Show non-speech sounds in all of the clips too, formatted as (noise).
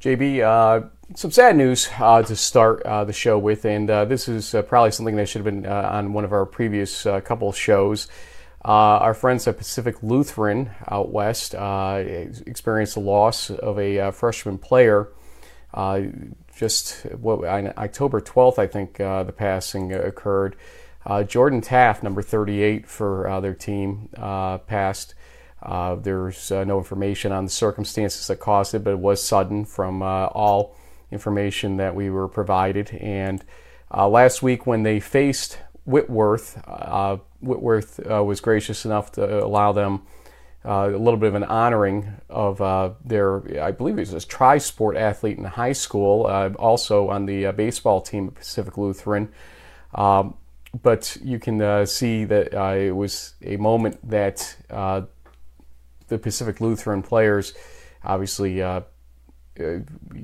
JB, uh, some sad news uh, to start uh, the show with, and uh, this is uh, probably something that should have been uh, on one of our previous couple shows. our friends at Pacific Lutheran out west experienced the loss of a freshman player. just what, on October 12th, I think the passing occurred. Jordan Taft, number 38 for their team, passed. Uh, there's uh, no information on the circumstances that caused it, but it was sudden from uh, all information that we were provided. And uh, last week, when they faced Whitworth, uh, Whitworth was gracious enough to allow them a little bit of an honoring of their, I believe he was a tri sport athlete in high school, also on the baseball team at Pacific Lutheran. Um, but you can see that it was a moment that the Pacific Lutheran players obviously uh, uh,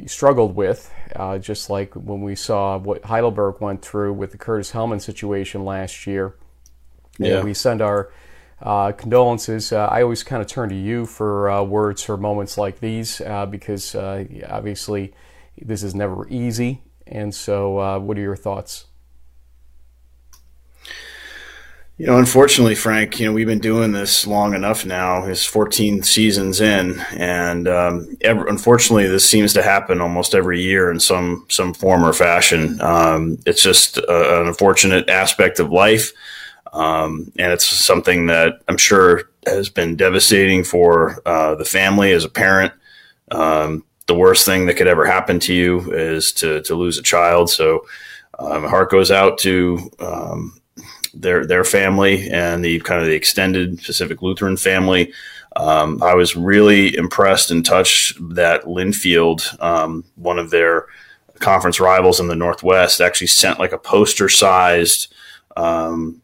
struggled with, uh, just like when we saw what Heidelberg went through with the Curtis Hellman situation last year. Yeah. And we send our uh, condolences. Uh, I always kind of turn to you for uh, words for moments like these because obviously this is never easy. And so, what are your thoughts? You know, unfortunately, Frank, you know, we've been doing this long enough now. It's 14 seasons in, and um, ever, unfortunately, this seems to happen almost every year in some some form or fashion. Um, it's just a, an unfortunate aspect of life, um, and it's something that I'm sure has been devastating for uh, the family as a parent. Um, the worst thing that could ever happen to you is to to lose a child. So, um, my heart goes out to um, their their family and the kind of the extended Pacific Lutheran family. Um, I was really impressed and touched that Linfield, um, one of their conference rivals in the Northwest, actually sent like a poster sized um,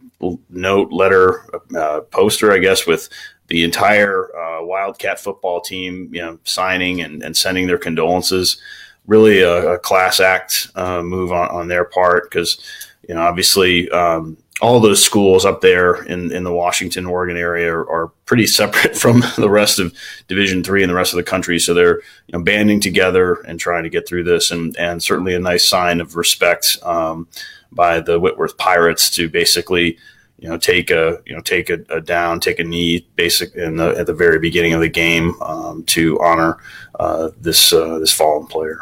note letter uh, poster, I guess, with the entire uh, Wildcat football team, you know, signing and, and sending their condolences. Really a, a class act uh, move on, on their part because, you know, obviously um, all those schools up there in, in the Washington, Oregon area are, are pretty separate (laughs) from the rest of Division three and the rest of the country. So they're you know, banding together and trying to get through this, and and certainly a nice sign of respect um, by the Whitworth Pirates to basically you know take a you know take a, a down, take a knee, basic in the, at the very beginning of the game um, to honor uh, this uh, this fallen player.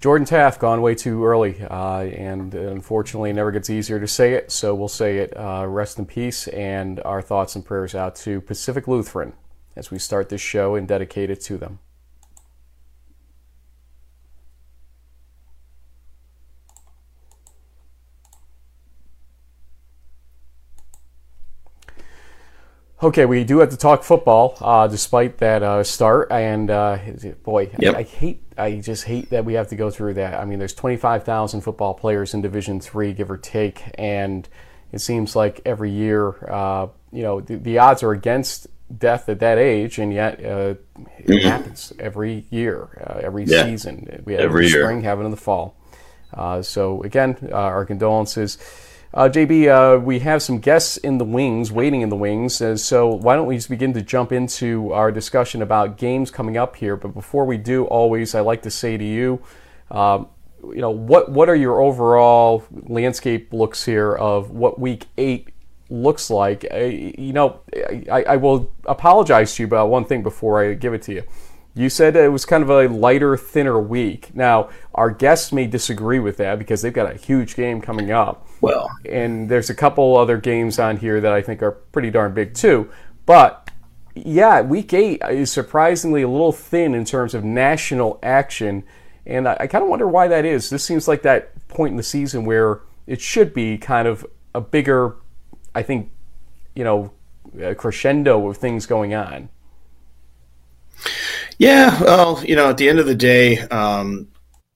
Jordan Taft gone way too early, uh, and unfortunately, it never gets easier to say it. So we'll say it. Uh, rest in peace, and our thoughts and prayers out to Pacific Lutheran as we start this show and dedicate it to them. Okay, we do have to talk football, uh, despite that uh, start. And uh, boy, yep. I, I, hate, I just hate that we have to go through that. I mean, there's 25,000 football players in Division Three, give or take, and it seems like every year, uh, you know, the, the, odds are against death at that age, and yet uh, it mm-hmm. happens every year, uh, every yeah. season. We have every in the spring, have it in the fall. so again, our condolences. Uh, JB, uh, we have some guests in the wings, waiting in the wings. Uh, so why don't we just begin to jump into our discussion about games coming up here? But before we do, always I like to say to you, um, you know, what what are your overall landscape looks here of what Week Eight looks like? Uh, you know, I, I will apologize to you about one thing before I give it to you. You said it was kind of a lighter, thinner week. Now, our guests may disagree with that because they've got a huge game coming up. Well, and there's a couple other games on here that I think are pretty darn big too. But yeah, week eight is surprisingly a little thin in terms of national action. And I, I kind of wonder why that is. This seems like that point in the season where it should be kind of a bigger, I think, you know, crescendo of things going on. Yeah, well, you know, at the end of the day, um,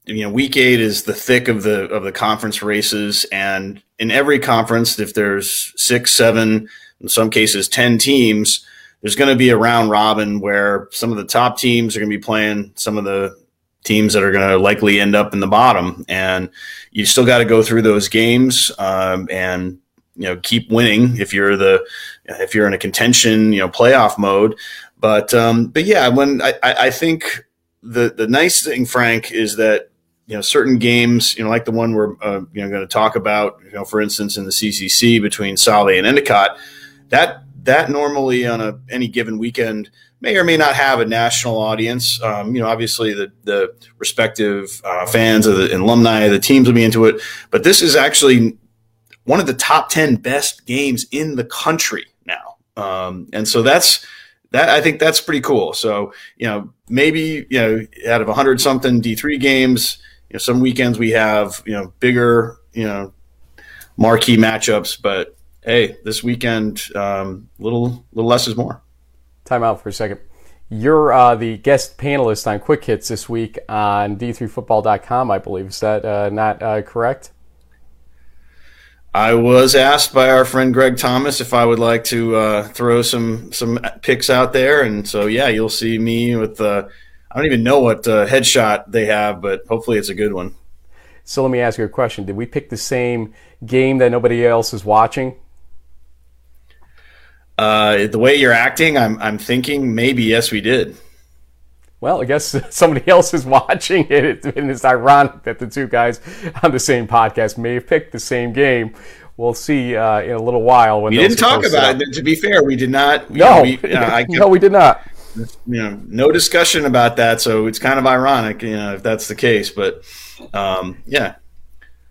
you know, week eight is the thick of the of the conference races, and in every conference, if there's six, seven, in some cases, ten teams, there's going to be a round robin where some of the top teams are going to be playing some of the teams that are going to likely end up in the bottom, and you still got to go through those games um, and you know keep winning if you're the if you're in a contention you know playoff mode But um, but yeah, when I, I think the the nice thing, Frank, is that you know certain games, you know, like the one we're uh, you know going to talk about, you know, for instance, in the CCC between Salve and Endicott, that that normally on a any given weekend may or may not have a national audience. Um, you know, obviously the the respective uh, fans of the alumni of the teams will be into it, but this is actually one of the top ten best games in the country now, um, and so that's that. I think that's pretty cool. So you know, maybe you know, out of hundred something D three games, you know, some weekends we have you know bigger you know marquee matchups, but hey, this weekend, um, little little less is more. Time out for a second. You're uh, the guest panelist on Quick Hits this week on D3Football.com, I believe. Is that uh, not uh, correct? I was asked by our friend Greg Thomas if I would like to uh, throw some some picks out there, and so yeah, you'll see me with. Uh, I don't even know what uh, headshot they have, but hopefully it's a good one. So let me ask you a question: Did we pick the same game that nobody else is watching? Uh, the way you're acting, I'm I'm thinking maybe yes, we did. Well, I guess (laughs) somebody else is watching it, and it's ironic that the two guys on the same podcast may have picked the same game. We'll see uh, in a little while when we didn't talk about it. To be fair, we did not. No, know, we, (laughs) uh, no, we did not. You know, no discussion about that. So it's kind of ironic, you know, if that's the case. But um, yeah,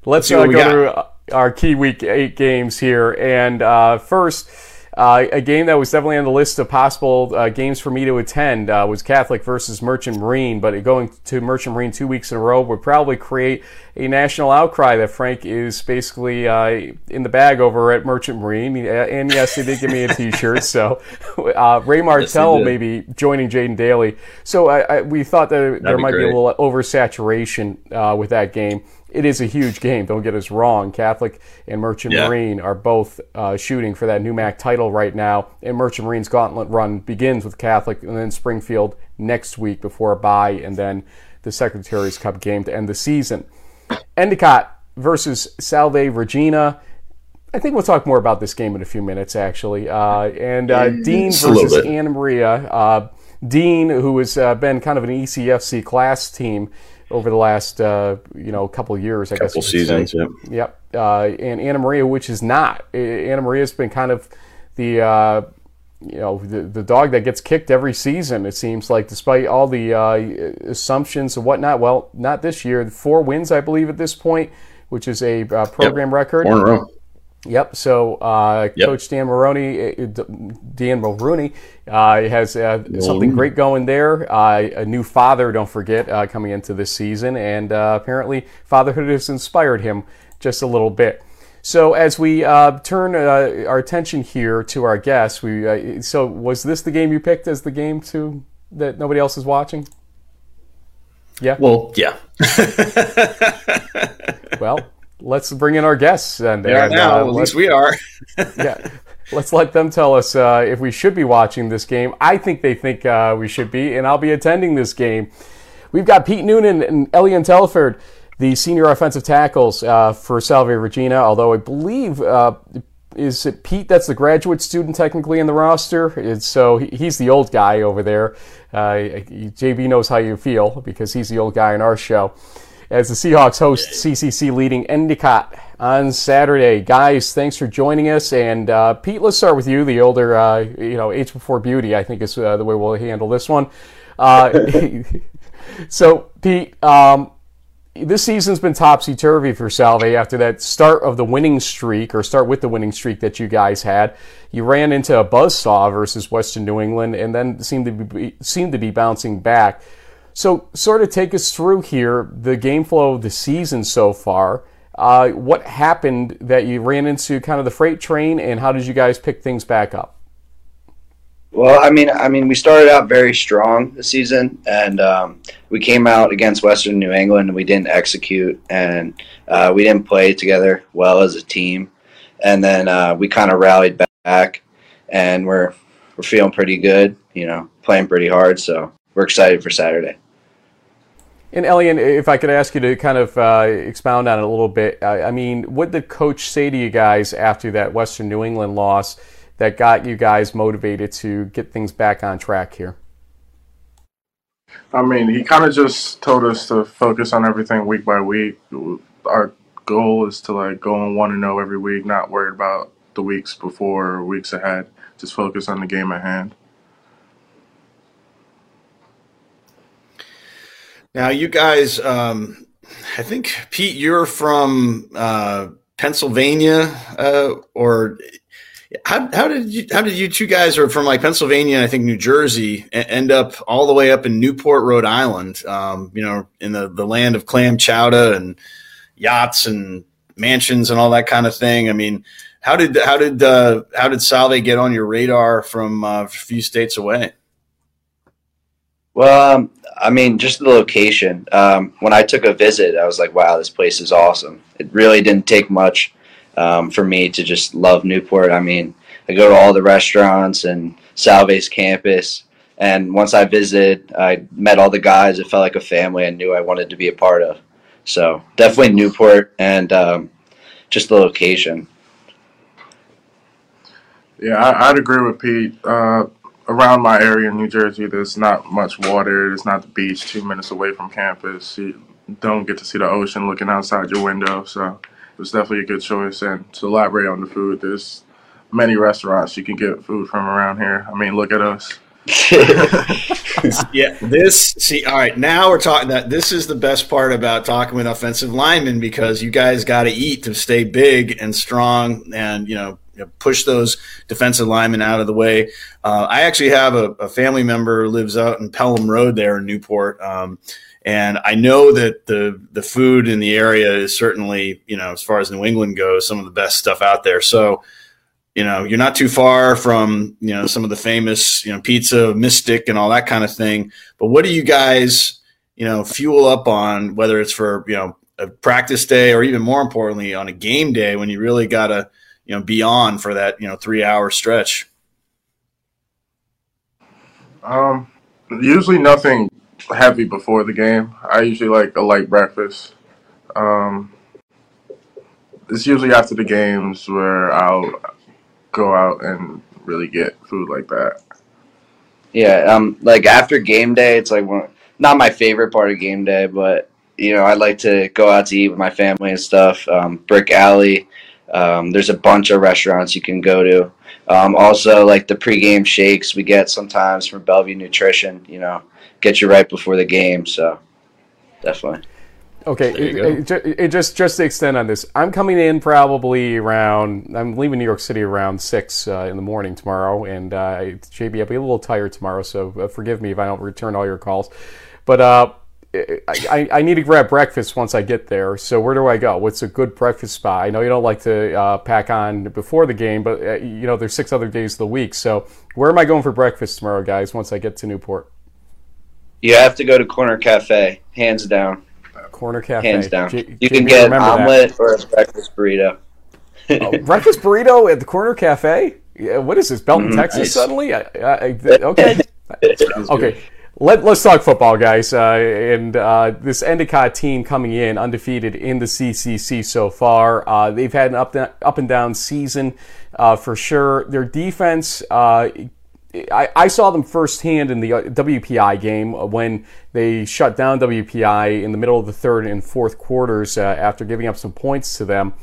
let's, let's uh, go got. through our key week eight games here, and uh, first. Uh, a game that was definitely on the list of possible uh, games for me to attend uh, was Catholic versus Merchant Marine, but going to Merchant Marine two weeks in a row would probably create a national outcry that Frank is basically uh, in the bag over at Merchant Marine. And yes, they did give me a T-shirt, so (laughs) uh, Ray Martell yes, maybe joining Jaden Daly. So I, I, we thought that That'd there might be, be a little oversaturation uh, with that game it is a huge game. Don't get us wrong. Catholic and Merchant yeah. Marine are both uh, shooting for that NEWMAC title right now. And Merchant Marine's gauntlet run begins with Catholic and then Springfield next week before a bye, and then the Secretary's Cup game to end the season. Endicott versus Salve Regina. I think we'll talk more about this game in a few minutes, actually. Uh, and uh, Dean versus Anna Maria. Uh, Dean, who has uh, been kind of an ECFC class team over the last uh, you know couple years, I couple guess. seasons, yep. Yep. Uh, and Anna Maria, which is not. Anna Maria's been kind of the uh, you know the, the dog that gets kicked every season. It seems like, despite all the uh, assumptions and whatnot. Well, not this year. Four wins, I believe, at this point, which is a uh, program yep. record. Four in a row. Yep. So uh, yep. Coach Dan Maroney, eh, Dan Mulrooney, uh, has uh, something great going there. Uh, a new father, don't forget, uh, coming into this season, and uh, apparently fatherhood has inspired him just a little bit. So as we turn our attention here to our guests, we so was this the game you picked as the game to that nobody else is watching? Yeah. Well, yeah. (laughs) well, let's bring in our guests. And, they and, now, uh, at least we are. (laughs) yeah. Let's let them tell us uh, if we should be watching this game. I think they think uh, we should be, and I'll be attending this game. We've got Pete Noonan and Elian Telford, the senior offensive tackles uh, for Salve Regina, although I believe uh, is it Pete that's the graduate student technically in the roster? It's, so he's the old guy over there. Uh, JB knows how you feel because he's the old guy in our show as the Seahawks host CCC leading Endicott on Saturday. Guys, thanks for joining us. And uh, Pete, let's start with you. The older, uh, you know, age before beauty, I think is uh, the way we'll handle this one. Uh, (laughs) so, Pete, um, this season's been topsy turvy for Salve after that start of the winning streak, or start with the winning streak that you guys had. You ran into a buzzsaw versus Western New England, and then seemed to be seemed to be bouncing back. So, sort of take us through here the game flow of the season so far. Uh, what happened that you ran into kind of the freight train, and how did you guys pick things back up? Well, I mean, I mean, we started out very strong this season, and um, we came out against Western New England, and we didn't execute, and uh, we didn't play together well as a team, and then uh, we kind of rallied back, and we're we're feeling pretty good, you know, playing pretty hard, so we're excited for Saturday. And Elian, if I could ask you to kind of uh, expound on it a little bit, I, I, mean, what did coach say to you guys after that Western New England loss that got you guys motivated to get things back on track here? I mean, he kind of just told us to focus on everything week by week. Our goal is to like go on one and zero every week, not worried about the weeks before or weeks ahead. Just focus on the game at hand. Now, you guys, um, I think Pete, you're from uh, Pennsylvania, uh, or how, how did you how did you two guys are from like Pennsylvania, I think New Jersey, end up all the way up in Newport, Rhode Island? Um, you know, in the the land of clam chowder and yachts and mansions and all that kind of thing. I mean, how did how did uh, how did Salve get on your radar from uh, a few states away? Well, um, I mean, just the location. Um, when I took a visit, I was like, "Wow, this place is awesome." It really didn't take much um, for me to just love Newport. I mean, I go to all the restaurants and Salve's campus, and once I visited, I met all the guys. It felt like a family. I knew I wanted to be a part of. So definitely Newport and um, just the location. Yeah, I, would agree with Pete. Uh, around my area in New Jersey, there's not much water. There's not the beach two minutes away from campus. You don't get to see the ocean looking outside your window. So it was definitely a good choice. And to elaborate on the food, there's many restaurants you can get food from around here. I mean, look at us. (laughs) yeah, this see. All right, now we're talking that this is the best part about talking with offensive linemen because you guys got to eat to stay big and strong, and you know push those defensive linemen out of the way. Uh, I actually have a, a, family member who lives out in Pelham Road there in Newport. Um, and I know that the the food in the area is certainly, you know, as far as New England goes, some of the best stuff out there. So, you know, you're not too far from, you know, some of the famous, you know, pizza, Mystic and all that kind of thing. But what do you guys, you know, fuel up on, whether it's for, you know, a practice day or even more importantly on a game day when you really got to, you know, be on for that, you know, three hour stretch? Um, usually nothing heavy before the game. I usually like a light breakfast. Um, it's usually after the games where I'll go out and really get food like that. Yeah, um, like after game day, it's like one, not my favorite part of game day, but you know, I like to go out to eat with my family and stuff. Um, Brick Alley, um, there's a bunch of restaurants you can go to. Um, also, like the pregame shakes we get sometimes from Bellevue Nutrition. You know, get you right before the game. So definitely. Okay, it, it, it, just just to extend on this, I'm coming in probably around. I'm leaving New York City around six uh, in the morning tomorrow, and uh, JB, I'll be a little tired tomorrow, so uh, forgive me if I don't return all your calls. But uh, I, I, need to grab breakfast once I get there. So where do I go? What's a good breakfast spot? I know you don't like to uh, pack on before the game, but uh, you know there's six other days of the week. So where am I going for breakfast tomorrow, guys? Once I get to Newport, you have to go to Corner Cafe, hands down. Corner Cafe, hands down. J- you can get an omelet that. or a breakfast burrito. oh, breakfast burrito at the Corner Cafe. Yeah, what is this, Belton, mm, Texas? Nice. Suddenly, I, I, okay, (laughs) okay. Let, us talk football, guys. Uh, and uh, this Endicott team coming in undefeated in the CCC so far. Uh, they've had an up, up and down season uh, for sure. Their defense, uh, I, I, saw them firsthand in the uh, WPI game when they shut down WPI in the middle of the third and fourth quarters after giving up some points to them.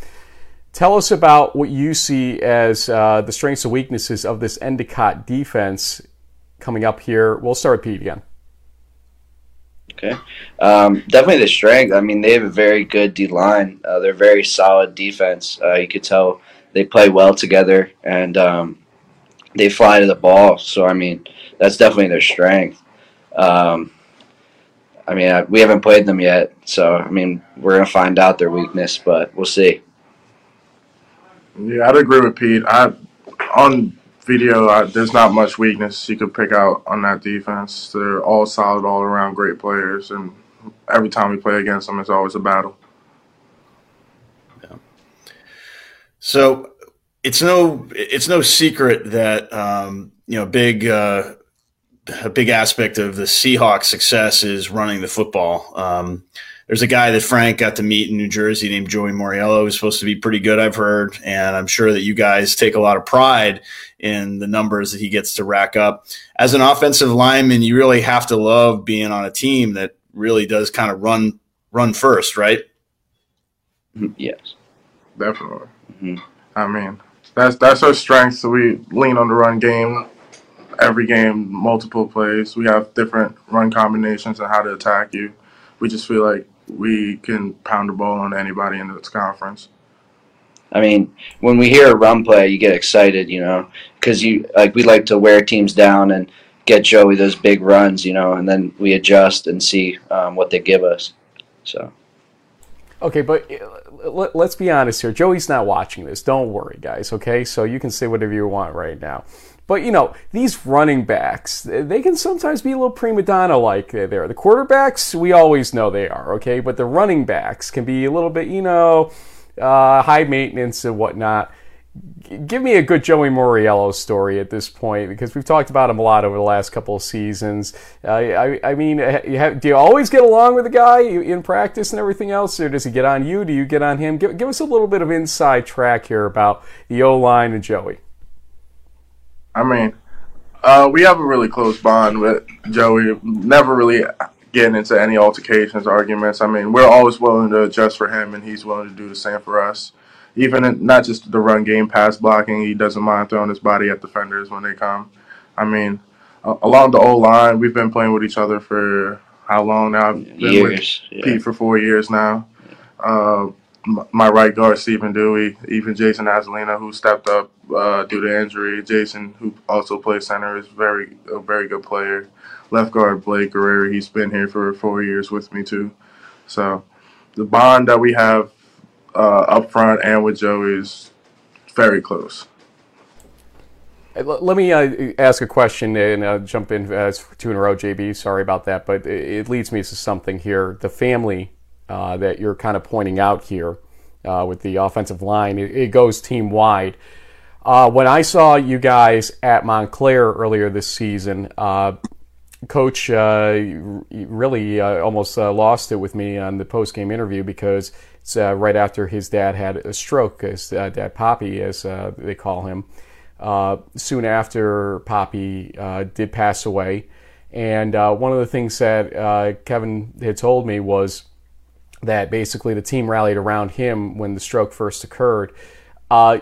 Tell us about what you see as the strengths and weaknesses of this Endicott defense coming up here. We'll start with Pete again. Okay. Um, definitely the strength. I mean, they have a very good D line. Uh, they're very solid defense. Uh, you could tell they play well together and um, they fly to the ball. So, I mean, that's definitely their strength. Um, I mean, I, we haven't played them yet. So, I mean, we're going to find out their weakness, but we'll see. Yeah, I'd agree with Pete. I on video, uh, there's not much weakness you could pick out on that defense. They're all solid, all around great players, and every time we play against them, it's always a battle. Yeah. So it's no it's no secret that um, you know big uh, a big aspect of the Seahawks' success is running the football. Um, there's a guy that Frank got to meet in New Jersey named Joey Moriello, who's supposed to be pretty good, I've heard. And I'm sure that you guys take a lot of pride in the numbers that he gets to rack up. As an offensive lineman, you really have to love being on a team that really does kind of run run first, right? Yes. Definitely. Mm-hmm. I mean, that's that's our strength. So we lean on the run game every game, multiple plays. We have different run combinations and how to attack you. We just feel like we can pound the ball on anybody in this conference. I mean, when we hear a run play, you get excited, you know, because you like we like to wear teams down and get Joey those big runs, you know, and then we adjust and see um, what they give us. So. Okay, but uh, let's be honest here. Joey's not watching this. Don't worry, guys. Okay, so you can say whatever you want right now. But you know, these running backs, they can sometimes be a little prima donna like there. The quarterbacks, we always know they are, okay? But the running backs can be a little bit, you know, uh, high maintenance and whatnot. Give me a good Joey Moriello story at this point because we've talked about him a lot over the last couple of seasons. Uh, I, I, mean, you have, do you always get along with the guy in practice and everything else, or does he get on you? Do you get on him? Give, give us a little bit of inside track here about the O line and Joey. I mean, uh, we have a really close bond with Joey. Never really getting into any altercations, or arguments. I mean, we're always willing to adjust for him, and he's willing to do the same for us. Even in, not just the run game, pass blocking, he doesn't mind throwing his body at defenders when they come. I mean, uh, along the old line, we've been playing with each other for how long now? I've been years, with yeah. Pete for four years now. Uh, my right guard Stephen Dewey, even Jason Azzalina, who stepped up uh, due to injury. Jason, who also plays center, is very a very good player. Left guard Blake Guerrero, he's been here for four years with me too. So the bond that we have uh, up front and with Joe is very close. Let me uh, ask a question and uh, jump in as two in a row, JB. Sorry about that, but it leads me to something here. The family uh, that you're kind of pointing out here uh, with the offensive line. It, it goes team wide. Uh, when I saw you guys at Montclair earlier this season, uh, Coach uh, really uh, almost lost it with me on the post game interview because it's right after his dad had a stroke, his dad Poppy, as they call him. soon after Poppy did pass away. And one of the things that Kevin had told me was that basically the team rallied around him when the stroke first occurred. Uh,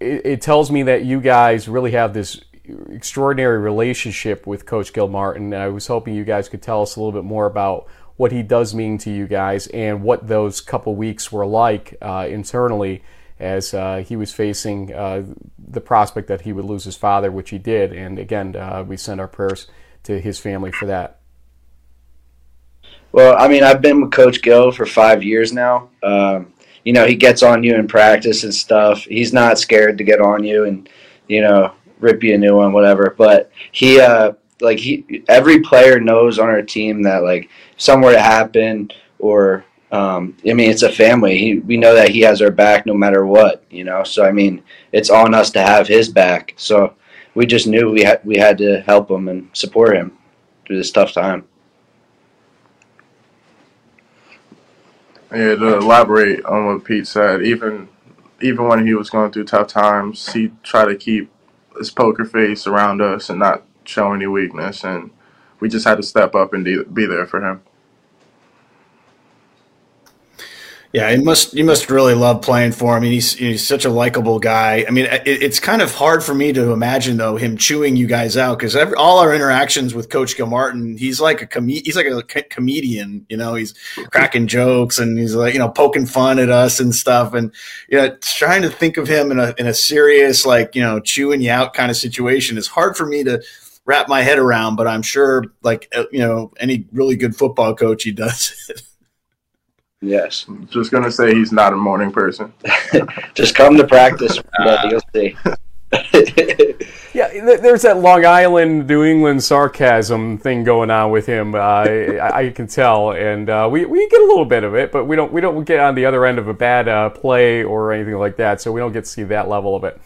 it, it, tells me that you guys really have this extraordinary relationship with Coach Gilmartin. I was hoping you guys could tell us a little bit more about what he does mean to you guys and what those couple weeks were like uh, internally as uh, he was facing uh, the prospect that he would lose his father, which he did. And again, uh, we send our prayers to his family for that. Well, I mean, I've been with Coach Gill for five years now. Um, you know, he gets on you in practice and stuff. He's not scared to get on you and, you know, rip you a new one, whatever. But he, uh, like, he, every player knows on our team that, like, were to happen or, um, I mean, it's a family. He, we know that he has our back no matter what, you know. So, I mean, it's on us to have his back. So we just knew we had, we had to help him and support him through this tough time. Yeah, to elaborate on what Pete said, even even when he was going through tough times, he tried to keep his poker face around us and not show any weakness, and we just had to step up and be there for him. Yeah, you must you must really love playing for him. he's he's such a likable guy. I mean, it, it's kind of hard for me to imagine though him chewing you guys out because all our interactions with Coach Gilmartin, he's like a com- he's like a comedian. You know, he's cracking jokes and he's like you know poking fun at us and stuff. And you know, trying to think of him in a in a serious like you know chewing you out kind of situation is hard for me to wrap my head around. But I'm sure like uh, you know any really good football coach, he does it. (laughs) Yes. Just gonna say he's not a morning person. (laughs) Just come to practice, (laughs) uh, you'll see. (laughs) yeah, there's that Long Island, New England sarcasm thing going on with him. Uh, I, I, can tell, and uh, we, we get a little bit of it, but we don't we don't get on the other end of a bad uh, play or anything like that, so we don't get to see that level of it.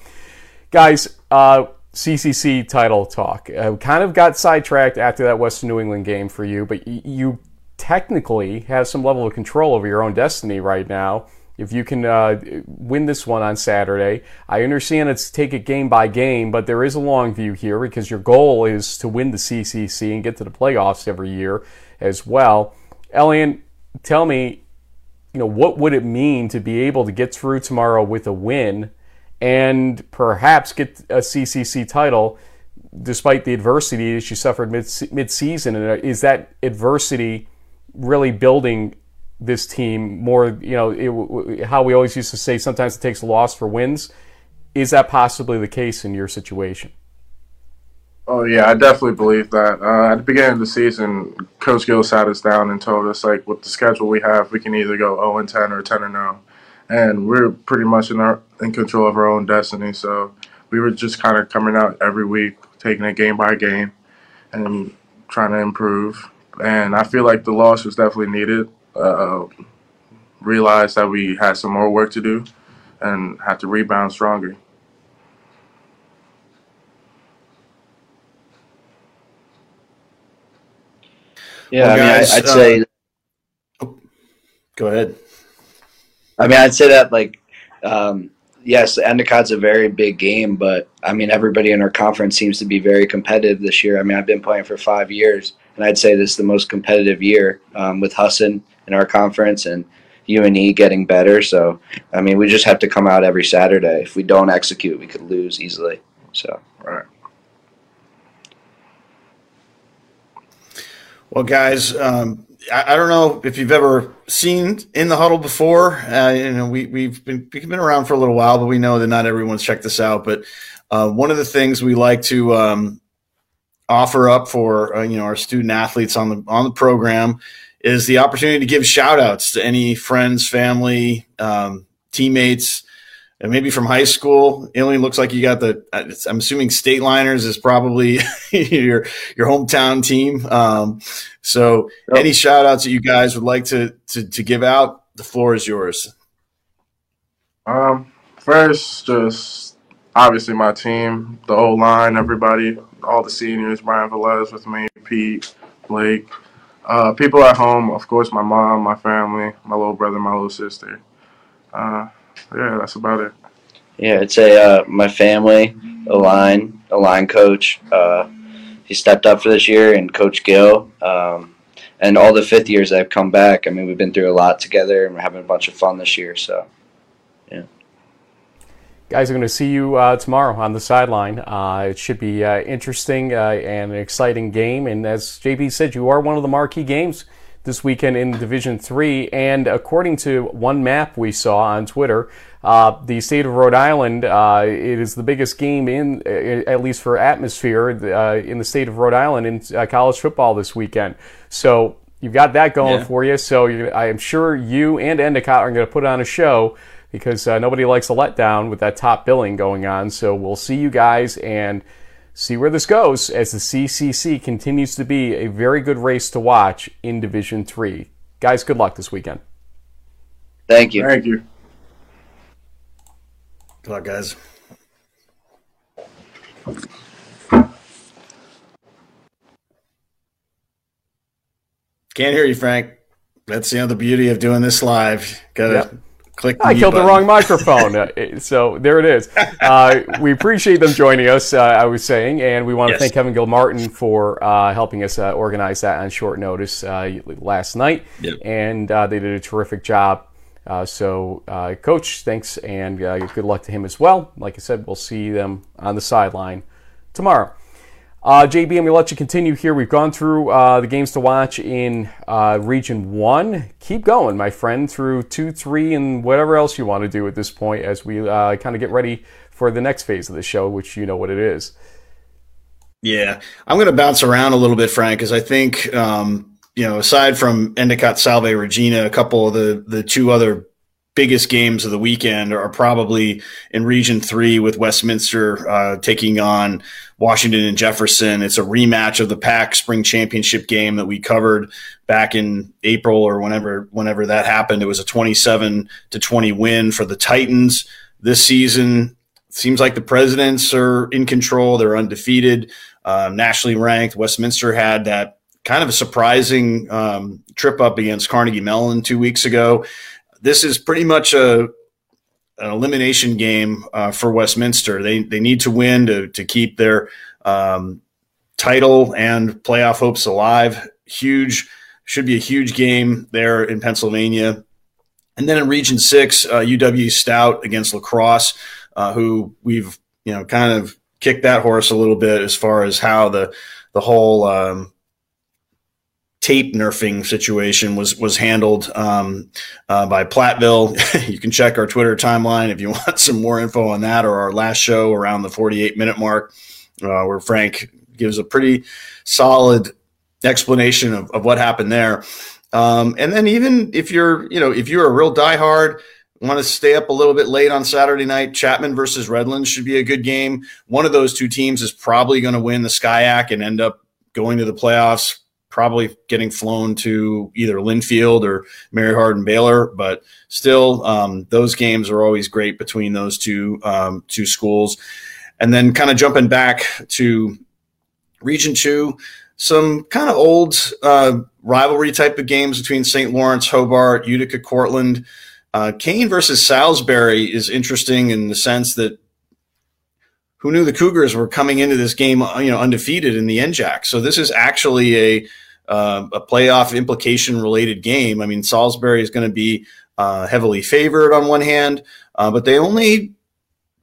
Guys, CCC uh, title talk. Uh, kind of got sidetracked after that Western New England game for you, but you technically have some level of control over your own destiny right now. If you can uh, win this one on Saturday, I understand it's take it game by game, but there is a long view here because your goal is to win the CCC and get to the playoffs every year as well. Elian, tell me, you know, what would it mean to be able to get through tomorrow with a win and perhaps get a CCC title despite the adversity that you suffered mid mid-season? And uh, is that adversity really building this team more? You know, it, how we always used to say, sometimes it takes a loss for wins. Is that possibly the case in your situation? Oh yeah, I definitely believe that. Uh, at the beginning of the season, Coach Gill sat us down and told us like, with the schedule we have, we can either go 0 and 10 or 10 and 0, and we're pretty much in our in control of our own destiny. So we were just kind of coming out every week, taking it game by game, and trying to improve. And I feel like the loss was definitely needed. Uh, realized that we had some more work to do, and had to rebound stronger. Yeah, well, I mean, I, would uh, say. Oh, go ahead. I mean, I'd say that like, um, yes, Endicott's a very big game, but I mean, everybody in our conference seems to be very competitive this year. I mean, I've been playing for five years, and I'd say this is the most competitive year um, with Husson in our conference and UNE getting better. So, I mean, we just have to come out every Saturday. If we don't execute, we could lose easily. So, right. Well, guys, um, I, I, don't know if you've ever seen in the huddle before. Uh, you know, we, we've been we've been around for a little while, but we know that not everyone's checked this out. But uh, one of the things we like to um, offer up for uh, you know our student athletes on the on the program is the opportunity to give shout outs to any friends, family, um, teammates and maybe from high school. It only looks like you got the. I'm assuming State Liners is probably (laughs) your your hometown team. Um, so, yep. any shout outs that you guys would like to, to to give out, the floor is yours. Um, first, just obviously my team, the whole line, everybody, all the seniors, Brian Velez with me, Pete, Blake, uh, people at home, of course, my mom, my family, my little brother, my little sister. Uh, yeah, that's about it. Yeah, I'd say uh, my family, a line, a line coach. Uh, he stepped up for this year, and Coach Gill, um, and all the fifth years that have come back. I mean, we've been through a lot together, and we're having a bunch of fun this year. So. Guys, I'm going to see you uh, tomorrow on the sideline. Uh, it should be uh, interesting uh, and an exciting game. And as JB said, you are one of the marquee games this weekend in Division Three. And according to one map we saw on Twitter, uh, the state of Rhode Island, uh, it is the biggest game in, at least for atmosphere, uh, in the state of Rhode Island in uh, college football this weekend. So you've got that going yeah. for you. So I am sure you and Endicott are going to put on a show because uh, nobody likes a letdown with that top billing going on. So we'll see you guys and see where this goes as the CCC continues to be a very good race to watch in Division 3. Guys, good luck this weekend. Thank you. Thank you. Good luck, guys. Can't hear you, Frank. That's you know the beauty of doing this live. Gotta yep click. I killed button. the wrong microphone. (laughs) Uh, so there it is. Uh, we appreciate them joining us. Uh, I was saying, and we want to yes. thank Kevin Gilmartin for uh, helping us uh, organize that on short notice uh, last night. Yep. And they did a terrific job. so, Coach, thanks, and good luck to him as well. Like I said, we'll see them on the sideline tomorrow. Uh, JB, I'm going to let you continue here. We've gone through uh, the games to watch in uh, Region 1. Keep going, my friend, through 2, 3, and whatever else you want to do at this point as we uh, kind of get ready for the next phase of the show, which you know what it is. Yeah, I'm going to bounce around a little bit, Frank, because I think, um, you know, aside from Endicott Salve Regina, a couple of the, the two other biggest games of the weekend are probably in Region Three with Westminster uh, taking on Washington and Jefferson. It's a rematch of the PAC Spring Championship game that we covered back in April or whenever whenever that happened. It was a twenty-seven to twenty win for the Titans this season. Seems like the Presidents are in control. They're undefeated, uh, nationally ranked. Westminster had that kind of a surprising um, trip up against Carnegie Mellon two weeks ago. This is pretty much a an elimination game uh, for Westminster. They they need to win to to keep their um, title and playoff hopes alive. Huge should be a huge game there in Pennsylvania. And then in Region Six, uh, UW Stout against La Crosse, uh, who we've you know kind of kicked that horse a little bit as far as how the the whole um, tape nerfing situation was was handled um, uh, by Platteville. (laughs) you can check our Twitter timeline if you (laughs) want some more info on that, or our last show around the 48 minute mark, uh, where Frank gives a pretty solid explanation of, of what happened there. Um, and then even if you're you know if you're a real diehard want to stay up a little bit late on Saturday night, Chapman versus Redlands should be a good game. One of those two teams is probably going to win the SCIAC and end up going to the playoffs probably getting flown to either Linfield or Mary Hardin Baylor, but still, um, those games are always great between those two um, two schools. And then, kind of jumping back to Region Two, some kind of old uh, rivalry type of games between St. Lawrence, Hobart, Utica, Cortland. Uh, Kean versus Salisbury is interesting in the sense that who knew the Cougars were coming into this game, you know, undefeated in the NJAC. So this is actually a uh, a playoff implication related game. I mean, Salisbury is going to be uh, heavily favored on one hand, uh, but they only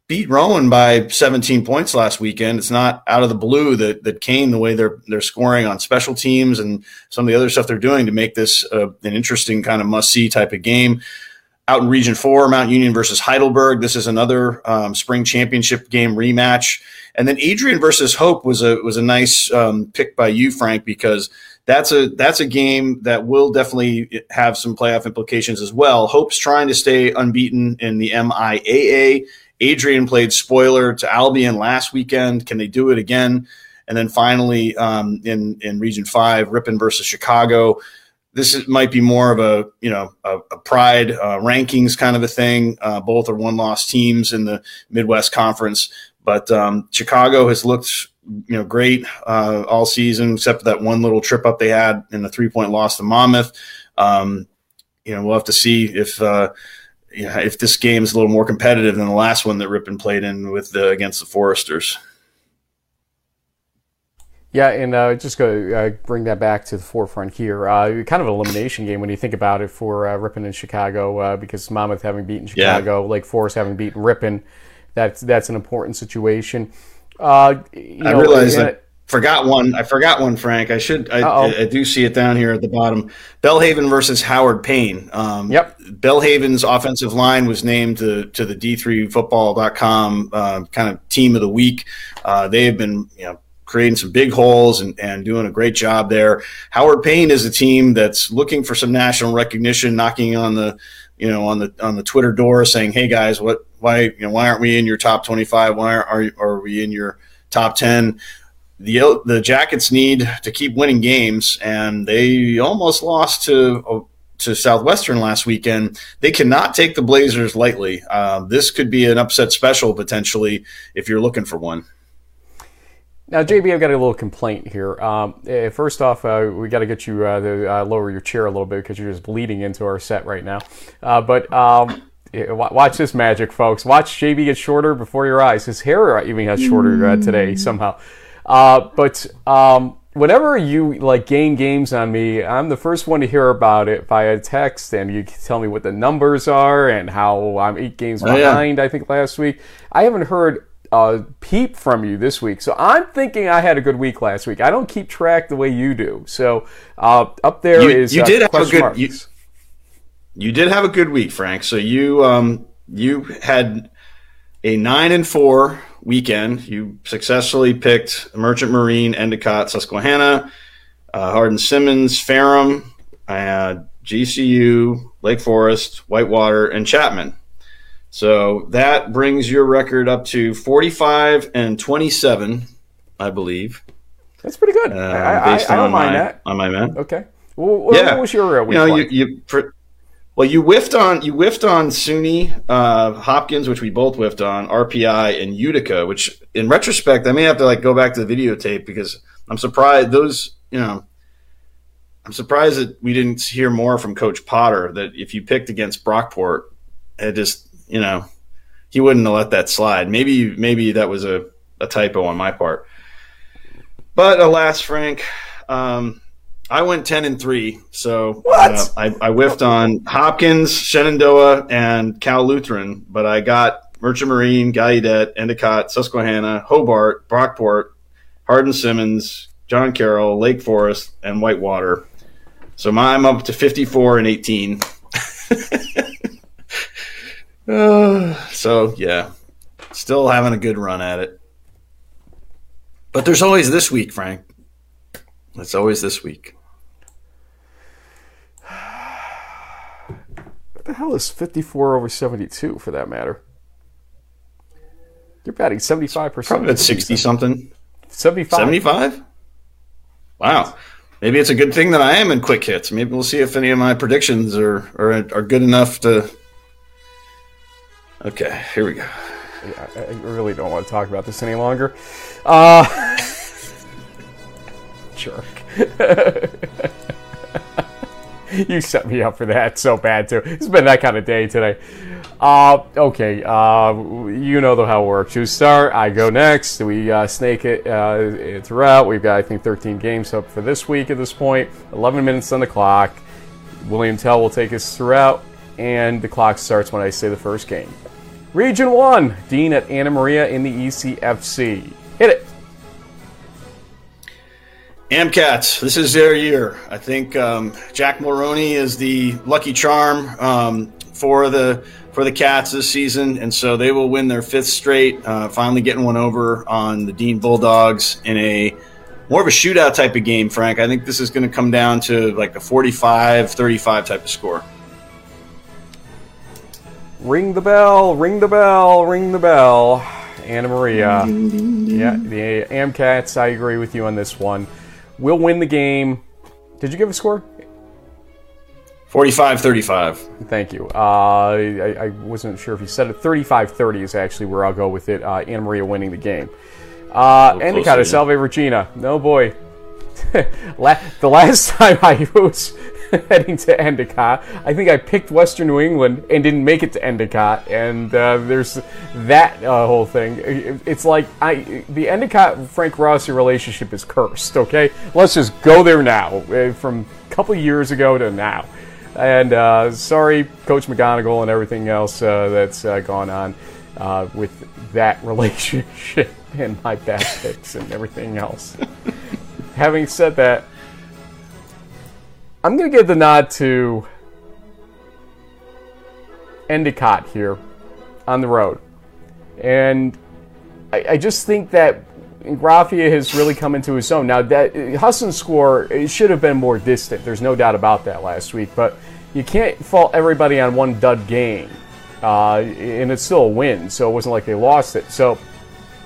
beat Rowan by 17 points last weekend. It's not out of the blue that that Kean the way they're they're scoring on special teams and some of the other stuff they're doing to make this uh, an interesting kind of must see type of game out in Region Four, Mount Union versus Heidelberg. This is another um, spring championship game rematch, and then Adrian versus Hope was a was a nice um, pick by you, Frank, because that's a that's a game that will definitely have some playoff implications as well. Hope's trying to stay unbeaten in the MIAA. Adrian played spoiler to Albion last weekend. Can they do it again? And then finally, um, in in Region Five, Ripon versus Chicago this is, might be more of a you know a, a pride uh, rankings kind of a thing. Uh, both are one loss teams in the Midwest Conference, but um, Chicago has looked you know great uh, all season except for that one little trip up they had in the three point loss to Monmouth. Um, you know we'll have to see if. Uh, if this game is a little more competitive than the last one that Ripon played in with the, against the Foresters. Yeah, and uh, just go uh, bring that back to the forefront here. Uh, kind of an elimination game when you think about it for uh, Ripon and Chicago, uh, because Monmouth having beaten Chicago, yeah. Lake Forest having beaten Ripon, that's that's an important situation. Uh, you know, I realize I forgot one. I forgot one, Frank. I should. I, I, do see it down here at the bottom. Belhaven versus Howard Payne. Um, yep. Belhaven's offensive line was named to to the D3Football.com uh, kind of team of the week. they have been you know creating some big holes and, and doing a great job there. Howard Payne is a team that's looking for some national recognition, knocking on the you know on the on the Twitter door, saying, "Hey guys, what why you know why aren't we in your top twenty five? Why are are we in your top ten? The the Jackets need to keep winning games, and they almost lost to. To Southwestern last weekend, they cannot take the Blazers lightly. Uh, this could be an upset special potentially if you're looking for one. Now, JB, I've got a little complaint here. Um, eh, first off, uh, we got to get you uh, to uh, lower your chair a little bit because you're just bleeding into our set right now. Uh, but um, watch this magic, folks. Watch JB get shorter before your eyes. His hair even got shorter uh, today somehow. Uh, but um, whenever you like gain games on me, I'm the first one to hear about it via text, and you tell me what the numbers are and how I'm eight games oh, behind. Yeah. I think last week I haven't heard a peep from you this week. So I'm thinking I had a good week last week. I don't keep track the way you do. So uh, up there you, is you, did have a good you, you, did have a good week, Frank. So you um, you had a nine and four weekend. You successfully picked Merchant Marine, Endicott, Susquehanna, uh, Hardin Simmons, Ferrum, uh, GCU, Lake Forest, Whitewater, and Chapman. So that brings your record up to 45 and 27, I believe. That's pretty good. Uh, based I, I, I, don't mind my, that. On my man. Okay. Well, what, yeah. what was your uh, week you know, like? you, you well, you whiffed on you whiffed on SUNY, uh, Hopkins, which we both whiffed on, RPI, and Utica. Which, in retrospect, I may have to like go back to the videotape because I'm surprised those you know I'm surprised that we didn't hear more from Coach Potter. That if you picked against Brockport, it just you know he wouldn't have let that slide. Maybe maybe that was a, a typo on my part. But alas, Frank, um, I went ten and three, so uh, I, I whiffed on Hopkins, Shenandoah, and Cal Lutheran, but I got Merchant Marine, Gallaudet, Endicott, Susquehanna, Hobart, Brockport, Hardin Simmons, John Carroll, Lake Forest, and Whitewater. So my, I'm up to 54 and 18. (laughs) uh, (sighs) so yeah, still having a good run at it. But there's always this week, Frank. It's always this week. What (sighs) the hell is 54 over 72 for that matter? You're batting 75%. Probably at 60 something. 75. 75? Wow. Maybe it's a good thing that I am in quick hits. Maybe we'll see if any of my predictions are, are, are good enough to. Okay, here we go. I, I really don't want to talk about this any longer. Uh, (laughs) jerk. (laughs) you set me up for that so bad too. It's been that kind of day today. Uh, okay, uh, you know how it works. You start, I go next. We uh, snake it uh, throughout. We've got I think 13 games up for this week at this point. 11 minutes on the clock. William Tell will take us throughout, and the clock starts when I say the first game. Region 1, Dean at Anna Maria in the ECFC. Hit it. Amcats, this is their year. I think um, Jack Mulroney is the lucky charm um, for the for the Cats this season, and so they will win their fifth straight. Uh, finally, getting one over on the Dean Bulldogs in a more of a shootout type of game. Frank, I think this is going to come down to like a 45-35 type of score. Ring the bell, ring the bell, ring the bell. Anna Maria. Yeah, the Amcats, I agree with you on this one. We'll win the game. Did you give a score? 45 35. Thank you. Uh, I, I, wasn't sure if you said it. 35 30 is actually where I'll go with it. Uh, Anna Maria winning the game. Uh, Endicott of Salve Regina. No boy. (laughs) the last (laughs) time I was (laughs) heading to Endicott. I think I picked Western New England and didn't make it to Endicott, and uh, there's that uh, whole thing. It's like I the Endicott Frank Rossi relationship is cursed. Okay, let's just go there now. Uh, from a couple years ago to now, and uh, sorry, Coach McGonigal and everything else uh, that's uh, gone on with that (laughs) relationship and my bad picks and everything else. (laughs) Having said that. I'm going to give the nod to Endicott here on the road. And I, I just think that Graffia has really come into his own. Now, that Husson's score it should have been more distant. There's no doubt about that last week. But you can't fault everybody on one dud game. Uh, and it's still a win, so it wasn't like they lost it. So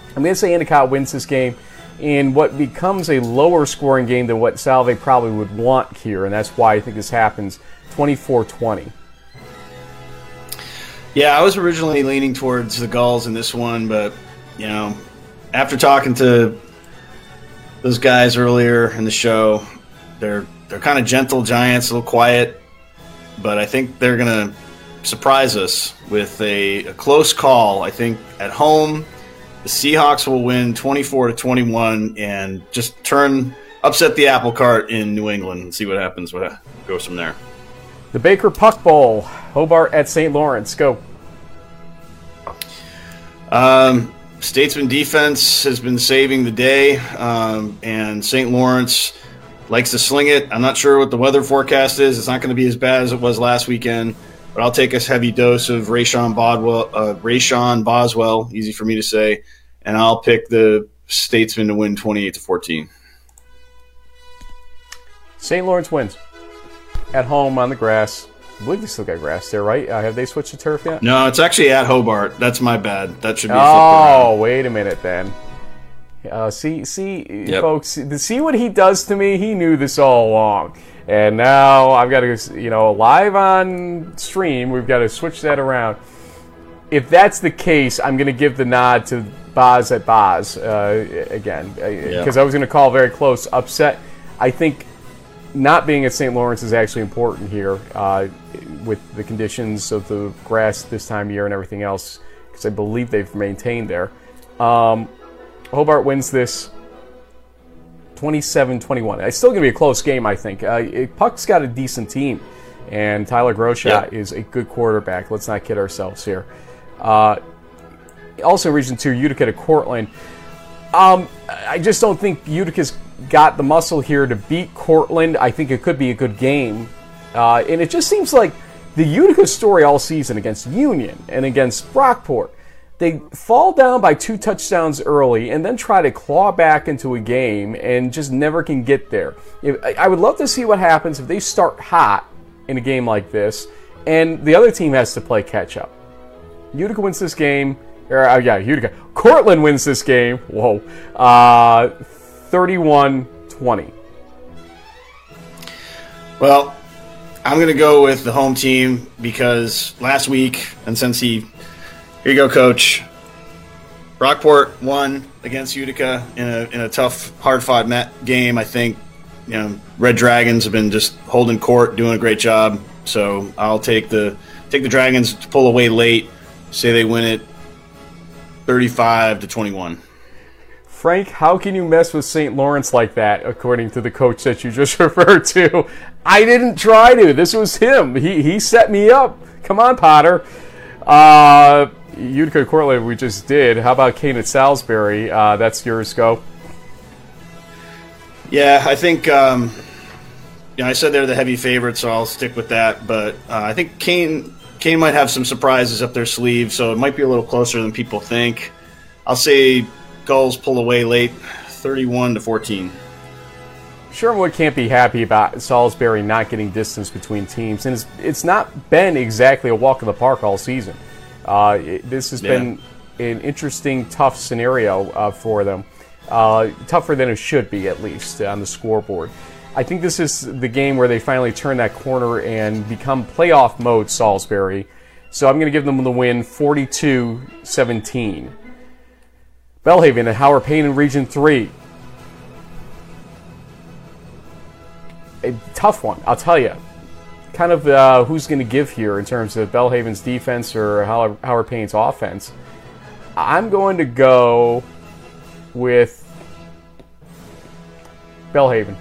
I'm going to say Endicott wins this game in what becomes a lower scoring game than what Salve probably would want here, and that's why I think this happens 24 20. Yeah, I was originally leaning towards the Gulls in this one, but, you know, after talking to those guys earlier in the show, they're they're kind of gentle giants, a little quiet, but I think they're going to surprise us with a, a close call. I think at home, the Seahawks will win 24 to 21 and just turn upset the apple cart in New England and see what happens. What goes from there? The Baker Puck Bowl, Hobart at St. Lawrence. Go. Um, Statesman defense has been saving the day, um, and St. Lawrence likes to sling it. I'm not sure what the weather forecast is. It's not going to be as bad as it was last weekend, but I'll take a heavy dose of Rayshon Bodwell, uh, Rayshon Boswell, easy for me to say, and I'll pick the Statesman to win 28 to 14. St. Lawrence wins at home on the grass. I believe they still got grass there, right? Uh, have they switched to turf yet? No, it's actually at Hobart. That's my bad. That should be. Oh, wait a minute then. Uh, see, see, yep. folks, see what he does to me. He knew this all along, and now I've got to, you know, live on stream. We've got to switch that around. If that's the case, I'm going to give the nod to Boz at Boz uh, again because yeah. I was going to call very close upset. I think not being at St. Lawrence is actually important here uh, with the conditions of the grass this time of year and everything else, because I believe they've maintained there. Um, Hobart wins this 27 21. It's still going to be a close game, I think. Uh, Puck's got a decent team, and Tyler Groshat is a good quarterback. Let's not kid ourselves here. Uh, also, Region 2, Utica to Cortland. Um, I just don't think Utica's got the muscle here to beat Cortland. I think it could be a good game. Uh, and it just seems like the Utica story all season against Union and against Brockport. They fall down by two touchdowns early and then try to claw back into a game and just never can get there. I would love to see what happens if they start hot in a game like this and the other team has to play catch up. Utica wins this game. Or, uh, yeah, Utica. Cortland wins this game. Whoa. Uh, 31 20. Well, I'm going to go with the home team because last week, and since he, here you go, coach. Brockport won against Utica in a, in a tough, hard fought game. I think, you know, Red Dragons have been just holding court, doing a great job. So I'll take the take the Dragons to pull away late. Say they win it 35 to 21. Frank, how can you mess with St. Lawrence like that, according to the coach that you just (laughs) referred to? I didn't try to. This was him. He, he set me up. Come on, Potter. Uh, Utica Cortland, we just did. How about Kean at Salisbury? Uh, that's yours, go. Yeah, I think. Um, you know, I said they're the heavy favorite, so I'll stick with that. But uh, I think Kean Kean might have some surprises up their sleeve, so it might be a little closer than people think. I'll say Gulls pull away late, 31 to 14. Sherwood can't be happy about Salisbury not getting distance between teams, and it's, it's not been exactly a walk in the park all season. Uh, it, this has yeah. been an interesting, tough scenario uh, for them. Uh, tougher than it should be, at least, on the scoreboard. I think this is the game where they finally turn that corner and become playoff mode, Salisbury. So I'm going to give them the win 42 17. Belhaven and Howard Payne in Region 3. A tough one, I'll tell you. Kind of uh, who's going to give here in terms of Belhaven's defense or Howard Payne's offense. I'm going to go with Belhaven.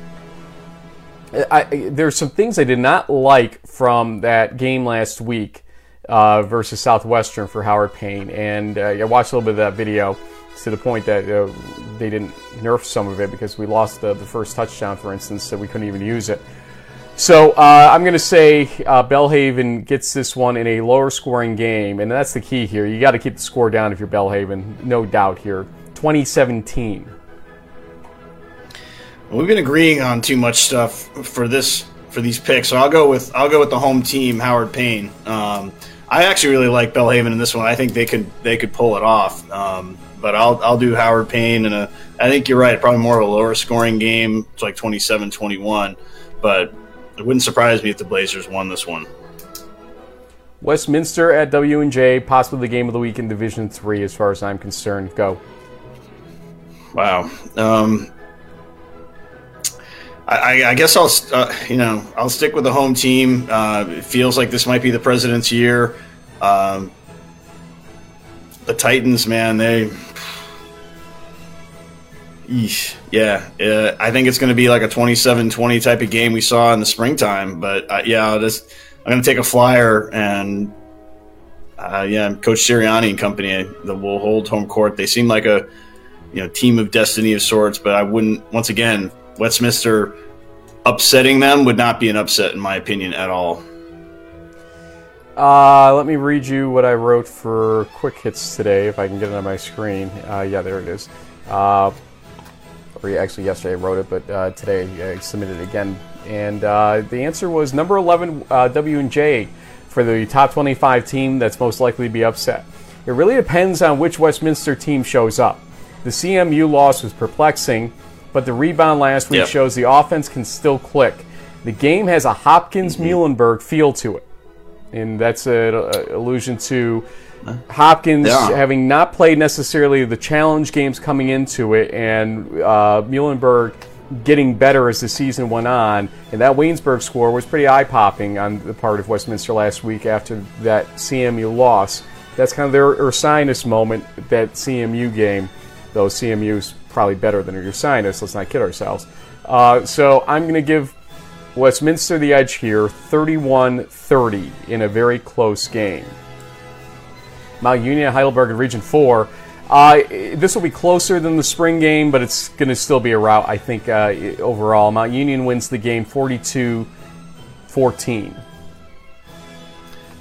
I, there's some things I did not like from that game last week uh, versus Southwestern for Howard Payne, and uh, I watched a little bit of that video to the point that uh, they didn't nerf some of it because we lost the, the first touchdown, for instance, so we couldn't even use it. So uh, I'm going to say uh, Belhaven gets this one in a lower scoring game, and that's the key here. You got to keep the score down if you're Belhaven, no doubt here. 2017. we've been agreeing on too much stuff for this for these picks, so I'll go with I'll go with the home team, Howard Payne. Um, I actually really like Belhaven in this one. I think they could they could pull it off. Um, but I'll I'll do Howard Payne and I think you're right, probably more of a lower scoring game. It's like 27-21, but it wouldn't surprise me if the Blazers won this one. Westminster at W and J, possibly the game of the week in Division Three, as far as I'm concerned. Go. Wow. Um, I, I, guess I'll uh, you know I'll stick with the home team. Uh, it feels like this might be the president's year. Um, the Titans, man, they Eesh. Yeah, uh, I think it's going to be like a 27-20 type of game we saw in the springtime. But uh, yeah, I'm going to take a flyer and uh, yeah, Coach Sirianni and company that will hold home court. They seem like a you know team of destiny of sorts, but I wouldn't. Once again, Westminster upsetting them would not be an upset in my opinion at all. Uh, let me read you what I wrote for quick hits today, if I can get it on my screen. Uh, yeah, there it is. Uh, or actually yesterday I wrote it, but uh, today I submitted it again. And uh, the answer was number 11 uh, W and J for the top 25 team that's most likely to be upset. It really depends on which Westminster team shows up. The CMU loss was perplexing, but the rebound last week yep. shows the offense can still click. The game has a Hopkins mm-hmm. Muhlenberg feel to it, and that's an allusion to Hopkins yeah. having not played necessarily the challenge games coming into it, and uh, Muhlenberg getting better as the season went on. And that Waynesburg score was pretty eye popping on the part of Westminster last week after that CMU loss. That's kind of their Ursinus moment, that CMU game, though CMU's probably better than Ursinus, let's not kid ourselves. Uh, so I'm going to give Westminster the edge here 31 30 in a very close game. Mount Union, Heidelberg in Region 4. Uh, this will be closer than the spring game, but it's going to still be a rout, I think, uh, overall. Mount Union wins the game 42 14.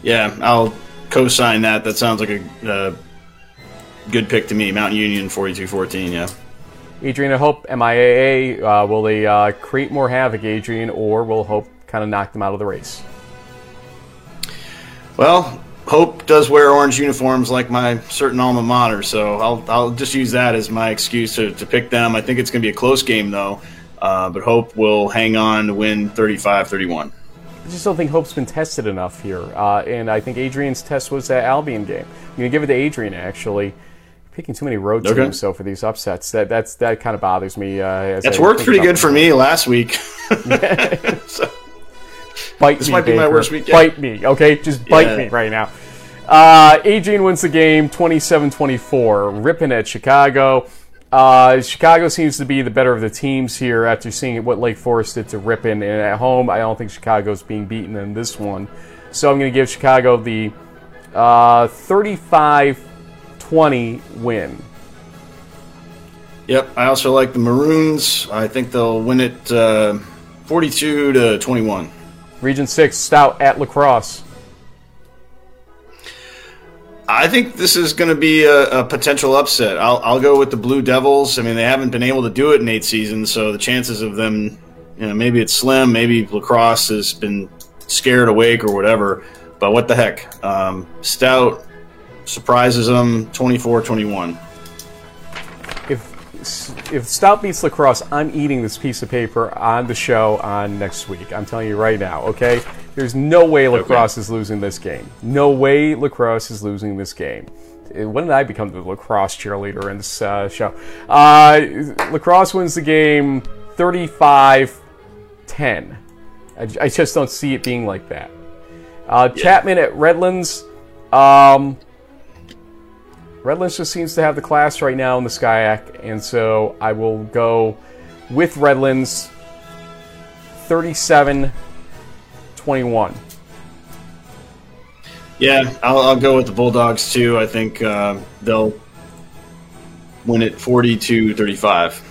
Yeah, I'll co sign that. That sounds like a uh, good pick to me. Mount Union 42 14, yeah. Adrian, I hope MIAA, uh, will they uh, create more havoc, Adrian, or will Hope kind of knock them out of the race? Well, Hope does wear orange uniforms like my certain alma mater, so I'll, I'll just use that as my excuse to, to pick them. I think it's going to be a close game, though, uh, but Hope will hang on to win 35 31. I just don't think Hope's been tested enough here, uh, and I think Adrian's test was that Albion game. I'm going to give it to Adrian, actually. Picking too many road Okay. teams, so for these upsets, that that's that kind of bothers me. Uh, as That's I worked pretty good for me last week. (laughs) (laughs) (laughs) so, Bite This me, might be my worst week yet. Bite me, okay? Just bite Yeah. me right now. Uh, Adrian wins the game 27 24. Ripon at Chicago. Uh, Chicago seems to be the better of the teams here after seeing what Lake Forest did to Ripon. And at home, I don't think Chicago's being beaten in this one. So I'm going to give Chicago the uh, 35 20 win. yep, I also like the Maroons. I think they'll win it uh, 42 to 21. Region 6, Stout at Lacrosse. I think this is going to be a, a potential upset. I'll, I'll go with the Blue Devils. I mean, they haven't been able to do it in eight seasons, so the chances of them, you know, maybe it's slim. Maybe lacrosse has been scared awake or whatever. But what the heck? Um, Stout surprises them 24 21. If Stout beats Lacrosse, I'm eating this piece of paper on the show on next week. I'm telling you right now. Okay, there's no way Lacrosse is losing this game. No way Lacrosse is losing this game. Uh, When did I become the lacrosse cheerleader in this uh, show? Uh, lacrosse wins the game 35 10. I, I just don't see it being like that. Uh, Chapman at Redlands. Um, Redlands just seems to have the class right now in the SCIAC, and so I will go with Redlands 37 21. Yeah, I'll, I'll go with the Bulldogs too. I think uh, they'll win it 42 35.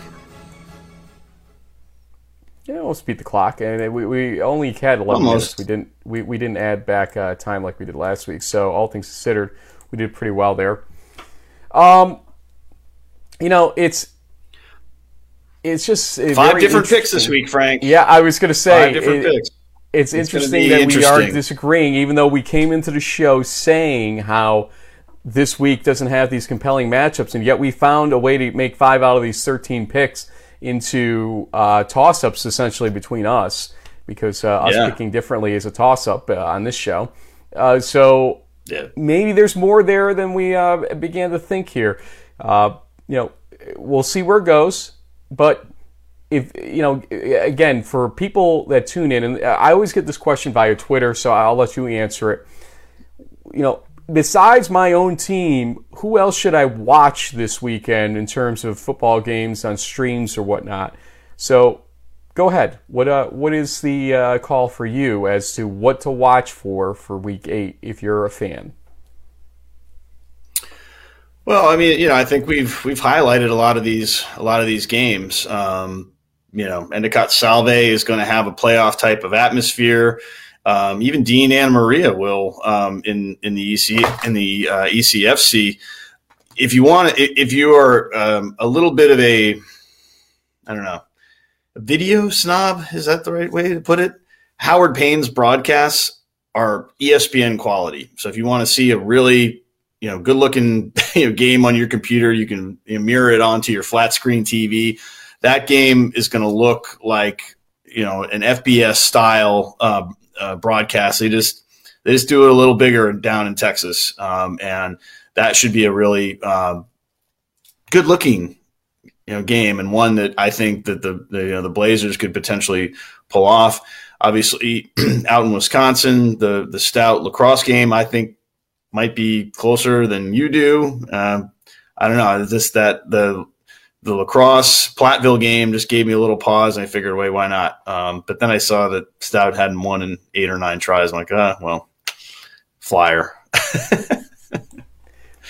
Yeah, almost beat the clock, and we, we only had 11 Almost. minutes. We didn't we, we didn't add back uh, time like we did last week. So all things considered, we did pretty well there. Um, you know, it's it's just Five different picks this week, Frank. Yeah, I was going to say Five different it- picks. It's, interesting that we are disagreeing, even though we came into the show saying how this week doesn't have these compelling matchups, and yet we found a way to make five out of these 13 picks into uh, toss ups essentially between us, because uh, us Yeah. picking differently is a toss up uh, on this show. Uh, so Yeah. maybe there's more there than we uh, began to think here. Uh, you know, we'll see where it goes, but if you know, again, for people that tune in, and I always get this question via Twitter, so I'll let you answer it. You know, besides my own team, who else should I watch this weekend in terms of football games on streams or whatnot? So, go ahead. What uh, what is the uh, call for you as to what to watch for for Week Eight if you're a fan? Well, I mean, you know, I think we've we've highlighted a lot of these a lot of these games. Um, you know, Endicott Salve is going to have a playoff type of atmosphere. Um, even Dean Anna Maria will um, in in the EC in the uh, ECFC. If you want, if you are um, a little bit of a, I don't know, video snob, is that the right way to put it? Howard Payne's broadcasts are ESPN quality. So if you want to see a really you know good looking (laughs) you know, game on your computer you can you know, mirror it onto your flat screen tv that game is going to look like you know an fbs style uh, uh, broadcast they just they just do it a little bigger down in texas um, and that should be a really um, good looking you know game and one that I think that the, the you know the Blazers could potentially pull off. Obviously, (clears throat) out in Wisconsin, the the stout lacrosse game I think might be closer than you do. Um, I don't know. Just that the the lacrosse Platteville game just gave me a little pause, and I figured, wait, why not? Um, but then I saw that Stout hadn't won in eight or nine tries. I'm like, ah, well, flyer. (laughs)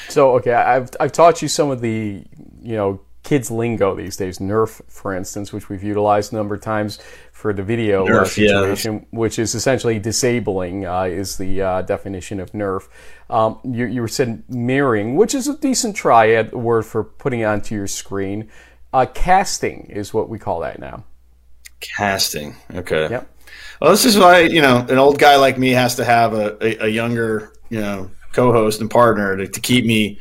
so okay, I've I've taught you some of the you know kids lingo these days. Nerf, for instance, which we've utilized a number of times for the video Nerf, uh, situation, yeah. which is essentially disabling, uh, is the uh, definition of Nerf. Um, you, you were said mirroring, which is a decent triad word for putting onto your screen. Uh, casting is what we call that now. Casting, okay. Yep. Well, this is why you know an old guy like me has to have a, a, a younger you know co-host and partner to, to keep me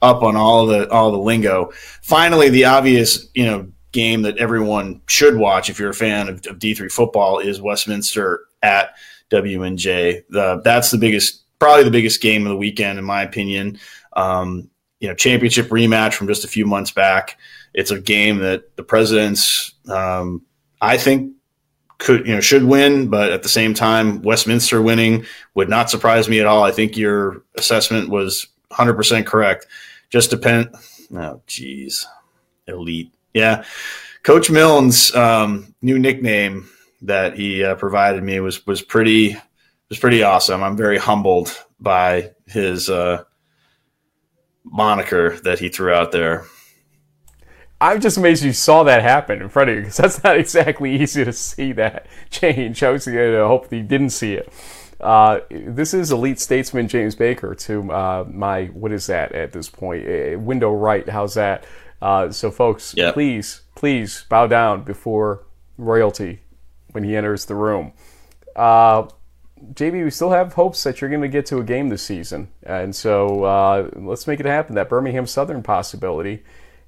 up on all the all the lingo. Finally, the obvious you know game that everyone should watch if you're a fan of, of D3 football is Westminster at WNJ. The, that's the biggest, probably the biggest game of the weekend, in my opinion. Um, you know, championship rematch from just a few months back. It's a game that the presidents, um, I think, could you know should win, but at the same time, Westminster winning would not surprise me at all. I think your assessment was 100 percent correct. Just depend. Oh, geez, elite. Yeah, Coach Milne's um, new nickname that he uh, provided me was was pretty was pretty awesome. I'm very humbled by his uh, moniker that he threw out there. I'm just amazed you saw that happen in front of you because that's not (laughs) exactly easy to see that (laughs) change. I was going to hope that you didn't see it. Uh, this is elite statesman James Baker to uh, my what is that at this point? Uh, window right. How's that? Uh, so, folks, yep. please, please bow down before royalty when he enters the room. Uh, JB, we still have hopes that you're going to get to a game this season, and so uh, let's make it happen. That Birmingham Southern possibility,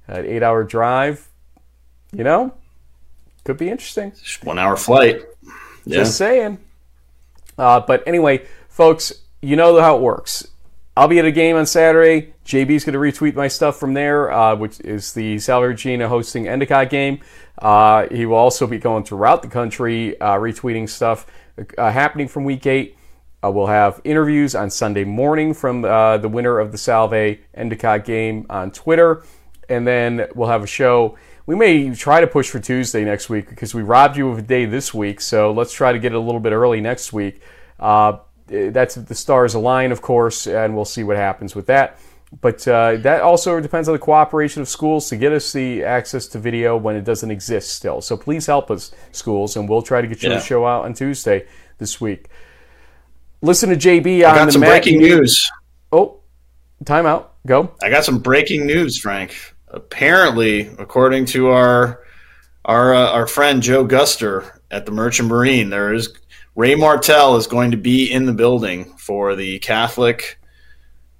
an eight-hour drive, you know, could be interesting. One-hour flight. Yeah. Just saying. Uh, but anyway, folks, you know how it works. I'll be at a game on Saturday. JB's going to retweet my stuff from there, uh, which is the Salve Regina hosting Endicott game. Uh, he will also be going throughout the country uh, retweeting stuff uh, happening from week eight. Uh, we'll have interviews on Sunday morning from the winner of the Salve Endicott game on Twitter. And then we'll have a show. We may try to push for Tuesday next week because we robbed you of a day this week. So let's try to get it a little bit early next week. that's the stars align, of course, and we'll see what happens with that. But uh, that also depends on the cooperation of schools to get us the access to video when it doesn't exist still. So please help us, schools, and we'll try to get you yeah. the show out on Tuesday this week. Listen to JB on I got some breaking news. Oh, timeout. Go. I got some breaking news, Frank. Apparently, according to our our uh, our friend Joe Guster at the Merchant Marine, there is Ray Martell is going to be in the building for the Catholic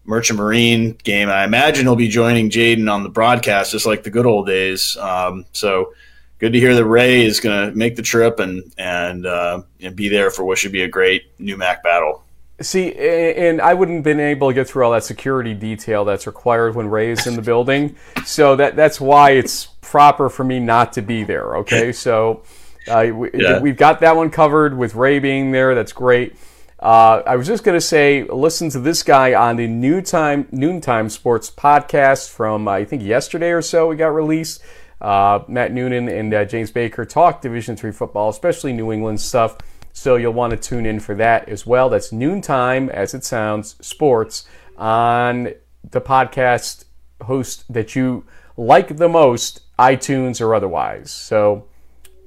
Merchant Marine game. I imagine he'll be joining Jaden on the broadcast, just like the good old days. Um, so good to hear that Ray is going to make the trip and and, uh, and be there for what should be a great NEWMAC battle. See, and I wouldn't have been able to get through all that security detail that's required when Ray is in the building. So that that's why it's proper for me not to be there. Okay, (laughs) so uh, we, yeah. we've got that one covered with Ray being there. That's great. Uh, I was just going to say, listen to this guy on the Noontime Noontime Sports podcast from uh, I think yesterday or so. We got released. Uh, Matt Noonan and uh, James Baker talk Division three football, especially New England stuff. So you'll want to tune in for that as well. That's Noontime, as it sounds, sports on the podcast host that you like the most, iTunes or otherwise. So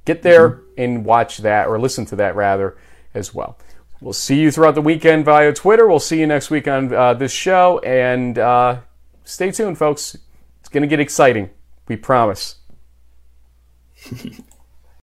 get there mm-hmm. and watch that, or listen to that rather, as well. We'll see you throughout the weekend via Twitter. We'll see you next week on uh, this show. And uh, stay tuned, folks. It's going to get exciting. We promise. (laughs)